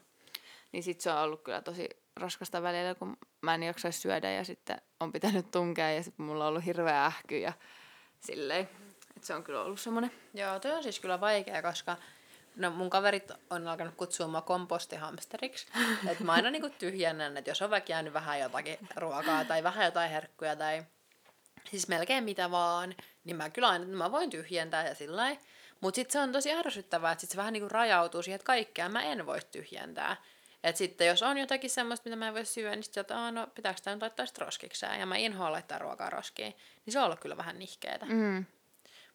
Niin sit se on ollut kyllä tosi raskasta välillä, kun mä en jaksaisi syödä ja sitten on pitänyt tunkea ja sitten mulla on ollut hirveä ähky ja silleen. Et se on kyllä ollut semmoinen. Joo, toi on siis kyllä vaikea, koska no mun kaverit on alkanut kutsua mua kompostihamsteriksi. että mä aina niinku tyhjennän, että jos on vaikka jäänyt vähän jotakin ruokaa tai vähän jotain herkkuja tai siis melkein mitä vaan, niin mä kyllä aina, mä voin tyhjentää ja sillä Mutta sitten se on tosi ärsyttävää, että sit se vähän niinku rajautuu siihen, että kaikkea mä en voi tyhjentää. Et sitten jos on jotakin semmoista, mitä mä en voi syödä, niin sitten että no pitääkö tämä nyt laittaa roskikseen, ja mä inhoan laittaa ruokaa roskiin, niin se on ollut kyllä vähän nihkeetä. Mm.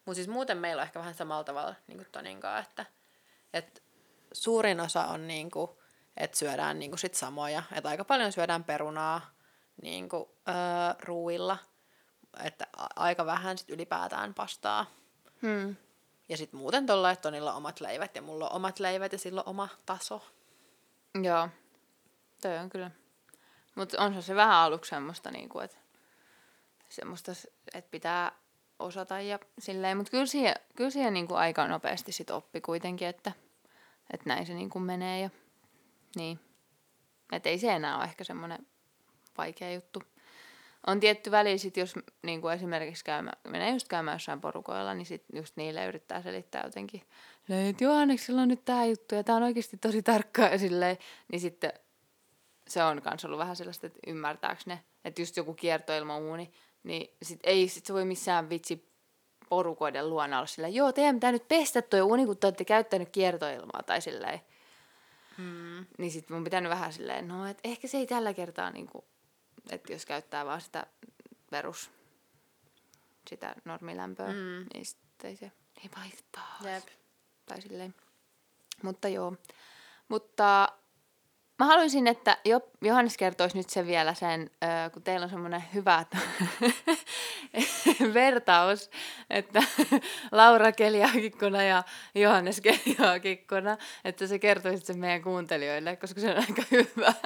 Mutta siis muuten meillä on ehkä vähän samalla tavalla niin kuin Toninkaan, että, että suurin osa on niin kuin, että syödään niin kuin sit samoja. Että aika paljon syödään perunaa niin kuin, öö, ruuilla, että aika vähän sit ylipäätään pastaa. Hmm. Ja sitten muuten tuolla, että Tonilla on omat leivät ja mulla on omat leivät ja sillä on oma taso. Joo, toi on kyllä. Mutta on se vähän aluksi semmoista, niinku, että semmoista, että pitää osata ja silleen. Mutta kyllä siihen, kyllä siihen niinku aika nopeasti sit oppi kuitenkin, että, että näin se niinku menee ja niin. Että ei se enää ole ehkä semmoinen vaikea juttu. On tietty väli sit, jos niinku esimerkiksi käymä, menee just käymään jossain porukoilla, niin sit just niille yrittää selittää jotenkin, että Johanneksella on nyt tää juttu ja tää on oikeasti tosi tarkkaa ja silleen, niin sitten se on kans ollut vähän sellaista, että ymmärtääkö ne, että just joku kiertoilmauuni, niin sit ei sit se voi missään vitsi porukoiden luona olla silleen, joo, teidän pitää nyt pestä toi uuni, kun te olette käyttänyt kiertoilmaa tai silleen. Hmm. Niin sit mun pitänyt vähän silleen, no et ehkä se ei tällä kertaa niinku, että jos käyttää vaan sitä perus, sitä normilämpöä, Mm. mm. niin sitten ei se ei vaihtaa. Jep. Tai silleen. Mutta joo. Mutta mä haluaisin, että jo, Johannes kertoisi nyt sen vielä sen, kun teillä on semmoinen hyvä vertaus, että Laura keliaakikkona ja Johannes keliaakikkona, että se kertoisi sen meidän kuuntelijoille, koska se on aika hyvä.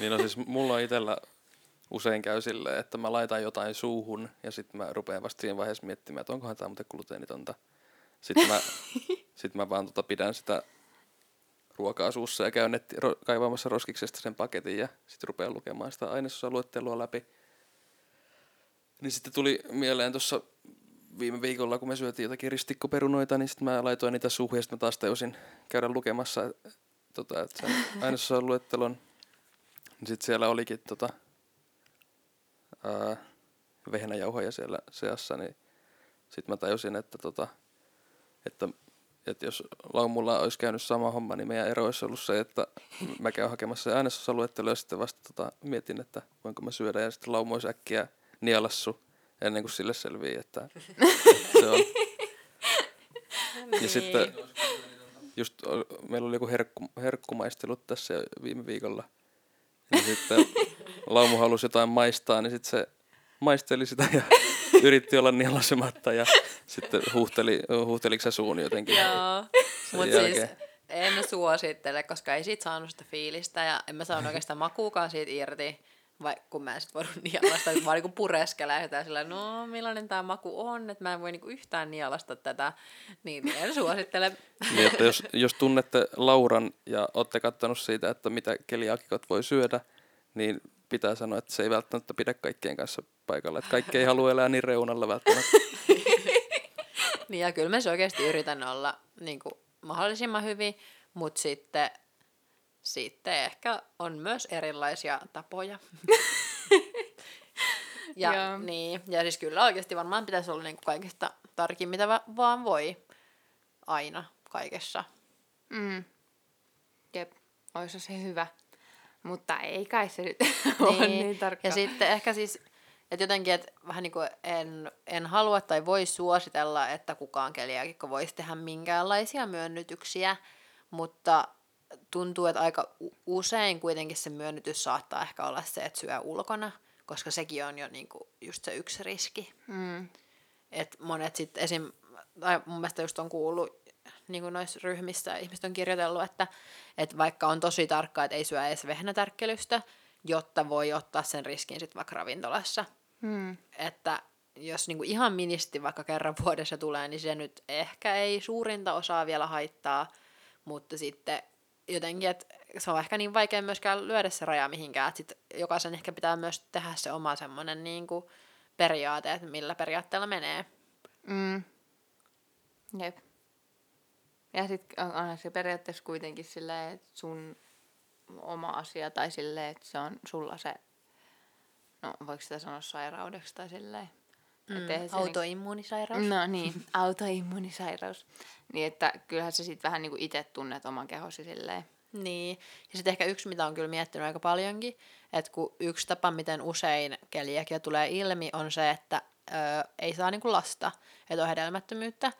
Niin no siis mulla on itellä usein käy silleen, että mä laitan jotain suuhun ja sitten mä rupean vasta siinä vaiheessa miettimään, että onkohan tämä muuten gluteenitonta. Sitten mä, sit mä vaan tota pidän sitä ruokaa suussa ja käyn netti, ro, kaivaamassa roskiksesta sen paketin ja sitten rupean lukemaan sitä ainesosaluettelua läpi. Niin sitten tuli mieleen tuossa viime viikolla, kun me syötiin jotakin ristikkoperunoita, niin sitten mä laitoin niitä suuhun ja sitten mä taas tajusin käydä lukemassa tota, että sen ainesosan luettelon. Niin sitten siellä olikin tota, ää, vehnäjauhoja siellä seassa, niin sitten mä tajusin, että, tota, että, että jos laumulla olisi käynyt sama homma, niin meidän ero olisi ollut se, että mä käyn hakemassa se ainesosaluettelo ja sitten vasta tota, mietin, että voinko mä syödä ja sitten laumu olisi äkkiä nielassu ennen kuin sille selvii, että se on. Ja sitten just meillä oli joku herkku, herkkumaistelut tässä viime viikolla. Ja sitten laumu halusi jotain maistaa, niin sitten se maisteli sitä ja yritti olla nielasematta ja sitten huuhteli, huuhteliko se suun jotenkin. Joo, mutta siis en suosittele, koska ei siitä saanut sitä fiilistä ja en mä saanut oikeastaan makuukaan siitä irti vai kun mä en sit voinut nialasta, vaan niinku pureskella ja sillä, no millainen tämä maku on, että mä en voi niinku yhtään nialasta tätä, niin en suosittele. Niin, että jos, jos tunnette Lauran ja olette katsonut siitä, että mitä keliakikot voi syödä, niin pitää sanoa, että se ei välttämättä pidä kaikkien kanssa paikalla. Että kaikki ei halua elää niin reunalla välttämättä. niin ja kyllä mä se oikeasti yritän olla niin kuin, mahdollisimman hyvin, mutta sitten sitten ehkä on myös erilaisia tapoja. ja, niin, ja siis kyllä oikeasti varmaan pitäisi olla niin kaikista tarkin, mitä va- vaan voi aina kaikessa. Mm. Jep, olisi se hyvä. Mutta ei kai se nyt niin. ole niin tarkka. Ja sitten ehkä siis, että jotenkin, että vähän niin kuin en, en halua tai voi suositella, että kukaan keliakikko voisi tehdä minkäänlaisia myönnytyksiä, mutta tuntuu, että aika usein kuitenkin se myönnytys saattaa ehkä olla se, että syö ulkona, koska sekin on jo niinku just se yksi riski. Mm. Et monet sitten esim. tai mun mielestä just on kuullut niin noissa ryhmissä ihmiset on kirjoitellut, että, että vaikka on tosi tarkka, että ei syö edes vehnätärkkelystä, jotta voi ottaa sen riskin sitten vaikka ravintolassa. Mm. Että jos niinku ihan ministi vaikka kerran vuodessa tulee, niin se nyt ehkä ei suurinta osaa vielä haittaa, mutta sitten jotenkin, että se on ehkä niin vaikea myöskään lyödä se raja mihinkään, että sit jokaisen ehkä pitää myös tehdä se oma semmoinen niin kuin periaate, että millä periaatteella menee. Mm. Jep. Ja sitten onhan se periaatteessa kuitenkin silleen, että sun oma asia tai silleen, että se on sulla se, no voiko sitä sanoa sairaudeksi tai silleen. Mm, autoimmuunisairaus. Niin, no niin, autoimmuunisairaus. Niin, että kyllähän sä sitten vähän niinku itse tunnet oman kehosi silleen. Niin, ja sitten ehkä yksi, mitä on kyllä miettinyt aika paljonkin, että kun yksi tapa, miten usein keliakia tulee ilmi, on se, että ö, ei saa niinku lasta, että on hedelmättömyyttä.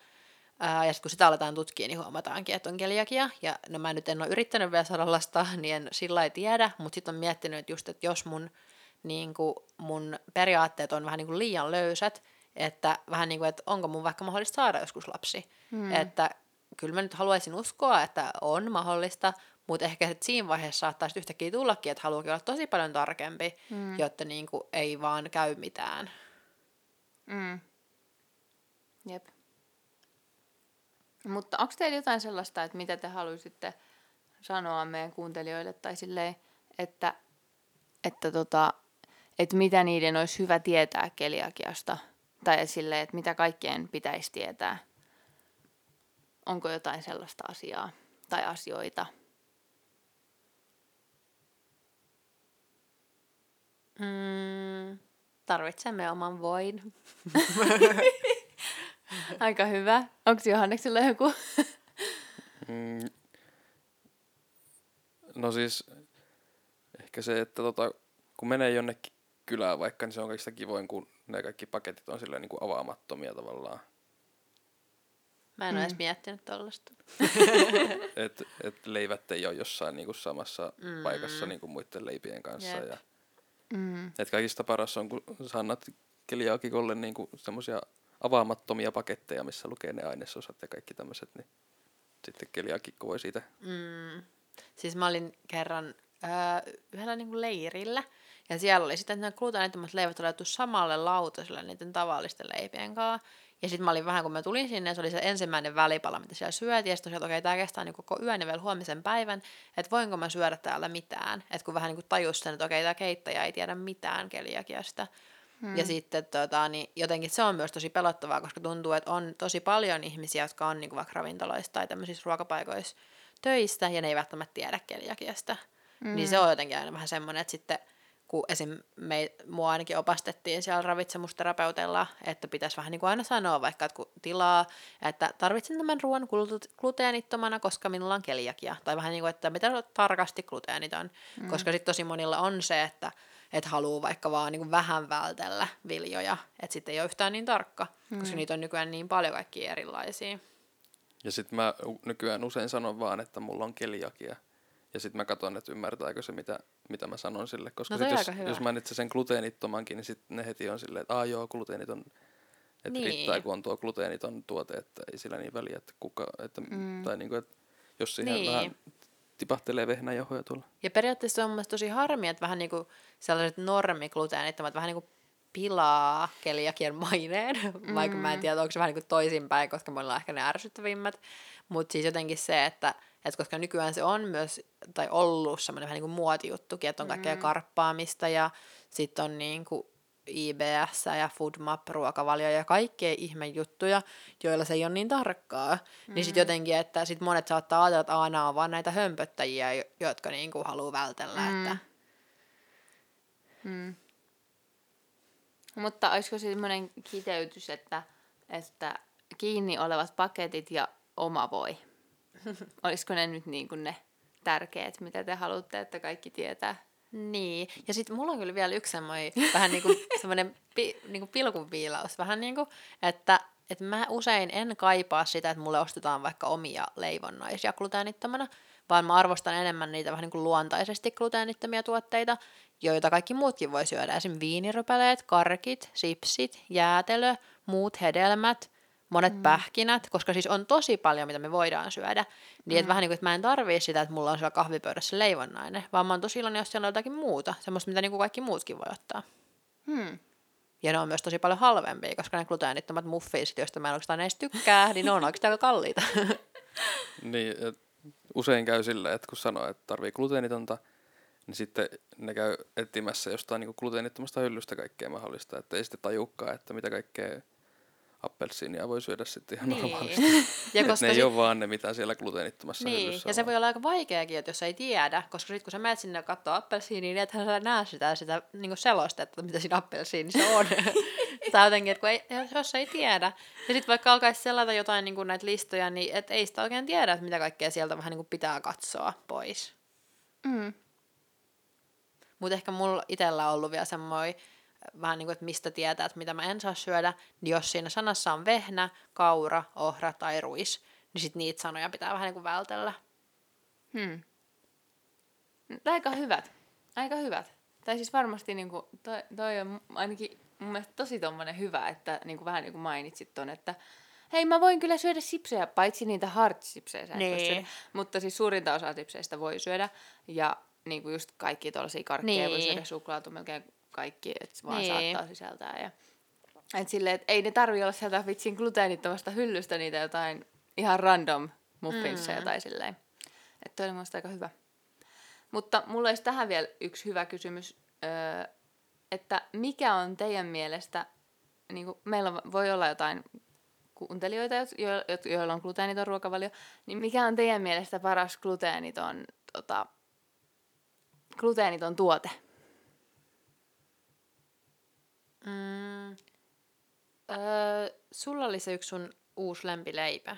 Ää, ja sitten kun sitä aletaan tutkia, niin huomataankin, että on keliakia. Ja no mä nyt en ole yrittänyt vielä saada lasta, niin en sillä ei tiedä, mutta sitten on miettinyt, että just, että jos mun, niin kuin, mun periaatteet on vähän niin kuin liian löysät, että vähän niin kuin, että onko mun vaikka mahdollista saada joskus lapsi. Hmm. Että kyllä mä nyt haluaisin uskoa, että on mahdollista, mutta ehkä että siinä vaiheessa saattaisi yhtäkkiä tullakin, että haluakin olla tosi paljon tarkempi, hmm. jotta niin kuin ei vaan käy mitään. Mm. Jep. Mutta onko teillä jotain sellaista, että mitä te haluaisitte sanoa meidän kuuntelijoille tai silleen, että, että, tota, että mitä niiden olisi hyvä tietää keliakiasta – tai silleen, että mitä kaikkeen pitäisi tietää. Onko jotain sellaista asiaa tai asioita? Mm, tarvitsemme oman voin. Aika hyvä. Onko Johanneksella joku? mm, no siis ehkä se, että tota, kun menee jonnekin kylään vaikka, niin se on kaikista kivoin, kun ne kaikki paketit on silleen niin kuin avaamattomia tavallaan. Mä en mm. ole edes miettinyt tollasta. et, et leivät ei ole jossain niin kuin samassa mm. paikassa niin kuin muiden leipien kanssa. Ja, mm. et kaikista paras on, kun sä annat keliaakikolle niin semmoisia avaamattomia paketteja, missä lukee ne ainesosat ja kaikki tämmöiset, niin sitten keliaakikko voi siitä. Mm. Siis mä olin kerran öö, yhdellä niin kuin leirillä, ja siellä oli sitten nämä gluteenittomat leivät laitettu samalle lautaselle niiden tavallisten leipien kanssa. Ja sitten mä olin vähän, kun mä tulin sinne, se oli se ensimmäinen välipala, mitä siellä syötiin. Ja sitten tosiaan, okei, tämä kestää niin koko yön ja vielä huomisen päivän, että voinko mä syödä täällä mitään. Että kun vähän niin tajus sen, että okei, tämä keittäjä ei tiedä mitään keliakiasta. Ja sitten tota, niin jotenkin se on myös tosi pelottavaa, koska tuntuu, että on tosi paljon ihmisiä, jotka on niin kuin vaikka ravintoloissa tai tämmöisissä ruokapaikoissa töissä ja ne ei välttämättä tiedä keliakiasta. Mm. Niin se on jotenkin aina vähän semmoinen, että sitten kun esim. Me, mua ainakin opastettiin siellä ravitsemusterapeutella, että pitäisi vähän niin kuin aina sanoa vaikka, että kun tilaa, että tarvitsen tämän ruoan gluteenittomana, koska minulla on keliakia. Tai vähän niin kuin, että mitä tarkasti gluteeniton. Mm. Koska sitten tosi monilla on se, että että haluaa vaikka vaan niin kuin vähän vältellä viljoja, että sitten ei ole yhtään niin tarkka, mm. koska niitä on nykyään niin paljon kaikkia erilaisia. Ja sitten mä nykyään usein sanon vaan, että mulla on keliakia. Ja sitten mä katson, että ymmärtääkö se, mitä, mitä mä sanon sille. Koska no, sit jos, jos mainitsen sen gluteenittomankin, niin sitten ne heti on silleen, että aah joo, gluteeniton, että niin. riittää, kun on tuo gluteeniton tuote, että ei sillä niin väliä, että kuka, että, mm. tai niinku, että jos siihen niin. vähän tipahtelee vehnäjauhoja tuolla. Ja periaatteessa on mun tosi harmi, että vähän niinku sellaiset normigluteenittomat vähän niinku pilaa keliakian maineen, mm. vaikka mä en tiedä, onko se vähän niinku toisinpäin, koska mulla on ehkä ne ärsyttävimmät. Mutta siis jotenkin se, että et koska nykyään se on myös, tai ollut semmoinen vähän niin kuin muotijuttukin, että on kaikkea mm. karppaamista ja sitten on niin kuin IBS ja FoodMap, ruokavalio ja kaikkea ihmejuttuja, joilla se ei ole niin tarkkaa. Mm. Niin sitten jotenkin, että sit monet saattaa ajatella, että aina on vaan näitä hömpöttäjiä, jotka niinku haluaa vältellä. Mm. Että... Mm. Mutta olisiko se semmoinen kiteytys, että, että kiinni olevat paketit ja oma voi? olisiko ne nyt niin kuin ne tärkeät, mitä te haluatte, että kaikki tietää? Niin, ja sitten mulla on kyllä vielä yksi semmoinen vähän niin kuin semmoinen pi, niin kuin pilkunviilaus, vähän niin kuin, että että mä usein en kaipaa sitä, että mulle ostetaan vaikka omia leivonnaisia gluteenittomana, vaan mä arvostan enemmän niitä vähän niin kuin luontaisesti gluteenittomia tuotteita, joita kaikki muutkin voi syödä. Esimerkiksi viinirypäleet, karkit, sipsit, jäätelö, muut hedelmät, monet mm. pähkinät, koska siis on tosi paljon, mitä me voidaan syödä. Niin mm. että vähän niin kuin, että mä en tarvii sitä, että mulla on siellä kahvipöydässä leivonnainen, vaan mä oon tosi iloinen, jos siellä on jotakin muuta, semmoista, mitä niin kuin kaikki muutkin voi ottaa. Hmm. Ja ne on myös tosi paljon halvempia, koska ne gluteenittomat muffiisit, joista mä en oikeastaan edes tykkää, niin ne on oikeastaan aika kalliita. niin, usein käy silleen, että kun sanoo, että tarvii gluteenitonta, niin sitten ne käy etsimässä jostain niin gluteenittomasta hyllystä kaikkea mahdollista, että ei sitten tajukkaa, että mitä kaikkea appelsiinia voi syödä sitten ihan niin. normaalisti. ja koska ne ei sit... ole vaan ne, mitä siellä gluteenittomassa Niin, ja on. se voi olla aika vaikeakin, että jos ei tiedä, koska sitten kun sä menet sinne katsoa appelsiiniä, niin ethän sä näe sitä, sitä niin selostetta, mitä siinä appelsiinissa on. tai jotenkin, että kun ei, jos ei tiedä. Ja sitten vaikka alkaisi selata jotain niin kuin näitä listoja, niin et ei sitä oikein tiedä, että mitä kaikkea sieltä vähän niin kuin pitää katsoa pois. Mm. Mutta ehkä mulla itsellä on ollut vielä semmoinen vähän niin kuin, että mistä tietää, että mitä mä en saa syödä, niin jos siinä sanassa on vehnä, kaura, ohra tai ruis, niin sit niitä sanoja pitää vähän niin kuin vältellä. Hmm. Aika hyvät. Aika hyvät. Tai siis varmasti niin kuin, toi, toi on ainakin mun mielestä tosi tommonen hyvä, että niin kuin vähän niin kuin mainitsit ton, että hei mä voin kyllä syödä sipsejä, paitsi niitä hard sipsejä niin. Mutta siis suurinta osaa sipseistä voi syödä. Ja niin kuin just kaikki tuollaisia karkkeja niin. voi syödä, suklaatu melkein kaikki, että vaan niin. saattaa sisältää. Ja, et silleen, et ei ne tarvi olla sieltä vitsin gluteenittomasta hyllystä niitä jotain ihan random muffinsseja mm. tai silleen. Että toi oli mun aika hyvä. Mutta mulla olisi tähän vielä yksi hyvä kysymys, öö, että mikä on teidän mielestä, niin kuin meillä voi olla jotain kuuntelijoita, jo- joilla on gluteeniton ruokavalio, niin mikä on teidän mielestä paras gluteeniton, tota, gluteeniton tuote? Mm, öö, sulla oli se yksi sun uusi lempileipä.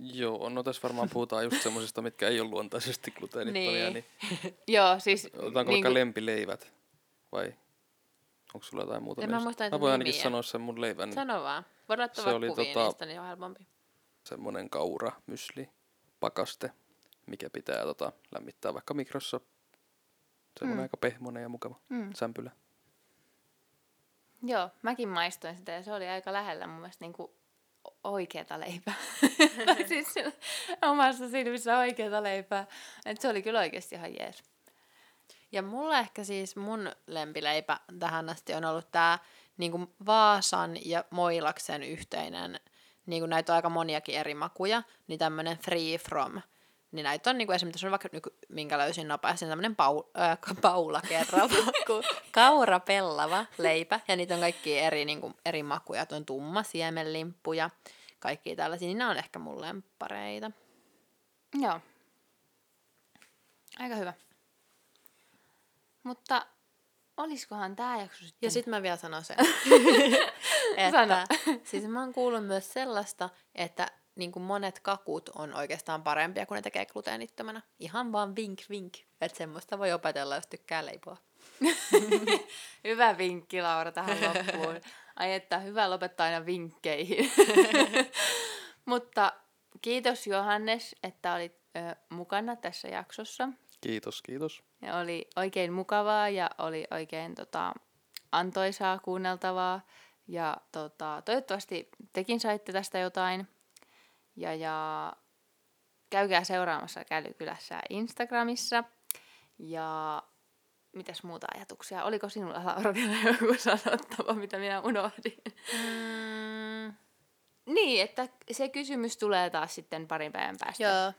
Joo, no tässä varmaan puhutaan just semmoisista, mitkä ei ole luontaisesti gluteenittomia. niin. niin... Joo, siis... Otetaanko niin vaikka lempileivät vai onko sulla jotain muuta? En mä muista Mä voin ainakin sanoa sen mun leivän. Sano vaan. Voidaan ottaa se oli tota, niistä, niin on helpompi. Semmonen kaura, mysli, pakaste, mikä pitää tota, lämmittää vaikka mikrossa. Semmoinen mm. aika pehmonen ja mukava mm. sämpylä. Joo, mäkin maistoin sitä ja se oli aika lähellä mun mielestä niin kuin oikeata leipää. siis omassa silmissä oikeata leipää. Et se oli kyllä oikeasti ihan jees. Ja mulla ehkä siis mun lempileipä tähän asti on ollut tää niin Vaasan ja Moilaksen yhteinen, niin kuin näitä on aika moniakin eri makuja, niin tämmönen free from Niin näitä on niinku esimerkiksi, on vaikka nyky, minkä löysin nopeasti, tämmöinen pau, äh, paula kerrava, kaura pellava leipä. Ja niitä on kaikki eri, niinku, eri makuja. On tumma siemenlimppu ja kaikki tällaisia. Niin nämä on ehkä mun lemppareita. Joo. Aika hyvä. Mutta olisikohan tämä jakso sitten... Ja sitten mä vielä sanon sen, Sano. että siis mä oon kuullut myös sellaista, että niin kuin monet kakut on oikeastaan parempia, kun ne tekee gluteenittomana. Ihan vaan vink vink, että semmoista voi opetella, jos tykkää leipoa. Hyvä vinkki, Laura, tähän loppuun. Ai että, hyvä lopettaa aina vinkkeihin. Mutta kiitos Johannes, että olit ö, mukana tässä jaksossa. Kiitos, kiitos. Ja oli oikein mukavaa ja oli oikein tota, antoisaa kuunneltavaa. Ja tota, toivottavasti tekin saitte tästä jotain. Ja, ja käykää seuraamassa Kälykylässä Instagramissa. Ja mitäs muuta ajatuksia? Oliko sinulla Laura vielä joku sanottava, mitä minä unohdin? Mm, Niin, että se kysymys tulee taas sitten parin päivän päästä. joo.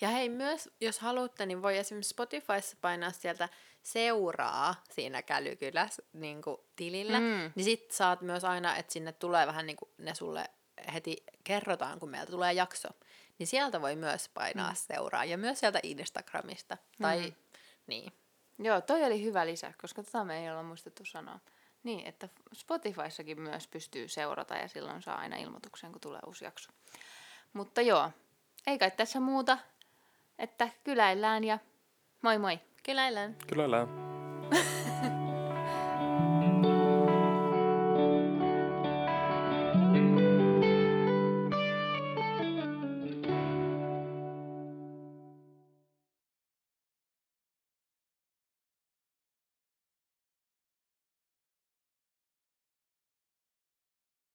Ja hei, myös jos haluatte, niin voi esimerkiksi Spotifyssa painaa sieltä seuraa siinä Kälykyläs niin tilillä. Mm. Niin sit saat myös aina, että sinne tulee vähän niin kuin ne sulle heti kerrotaan, kun meiltä tulee jakso. Niin sieltä voi myös painaa mm. seuraa. Ja myös sieltä Instagramista. Tai Mm. niin. Joo, toi oli hyvä lisä, koska tota me ei olla muistettu sanoa. Niin, että Spotifyssakin myös pystyy seurata ja silloin saa aina ilmoituksen, kun tulee uusi jakso. Mutta joo, ei kai tässä muuta, että kyläillään ja moi moi! Kyläillään. Kyllä lää.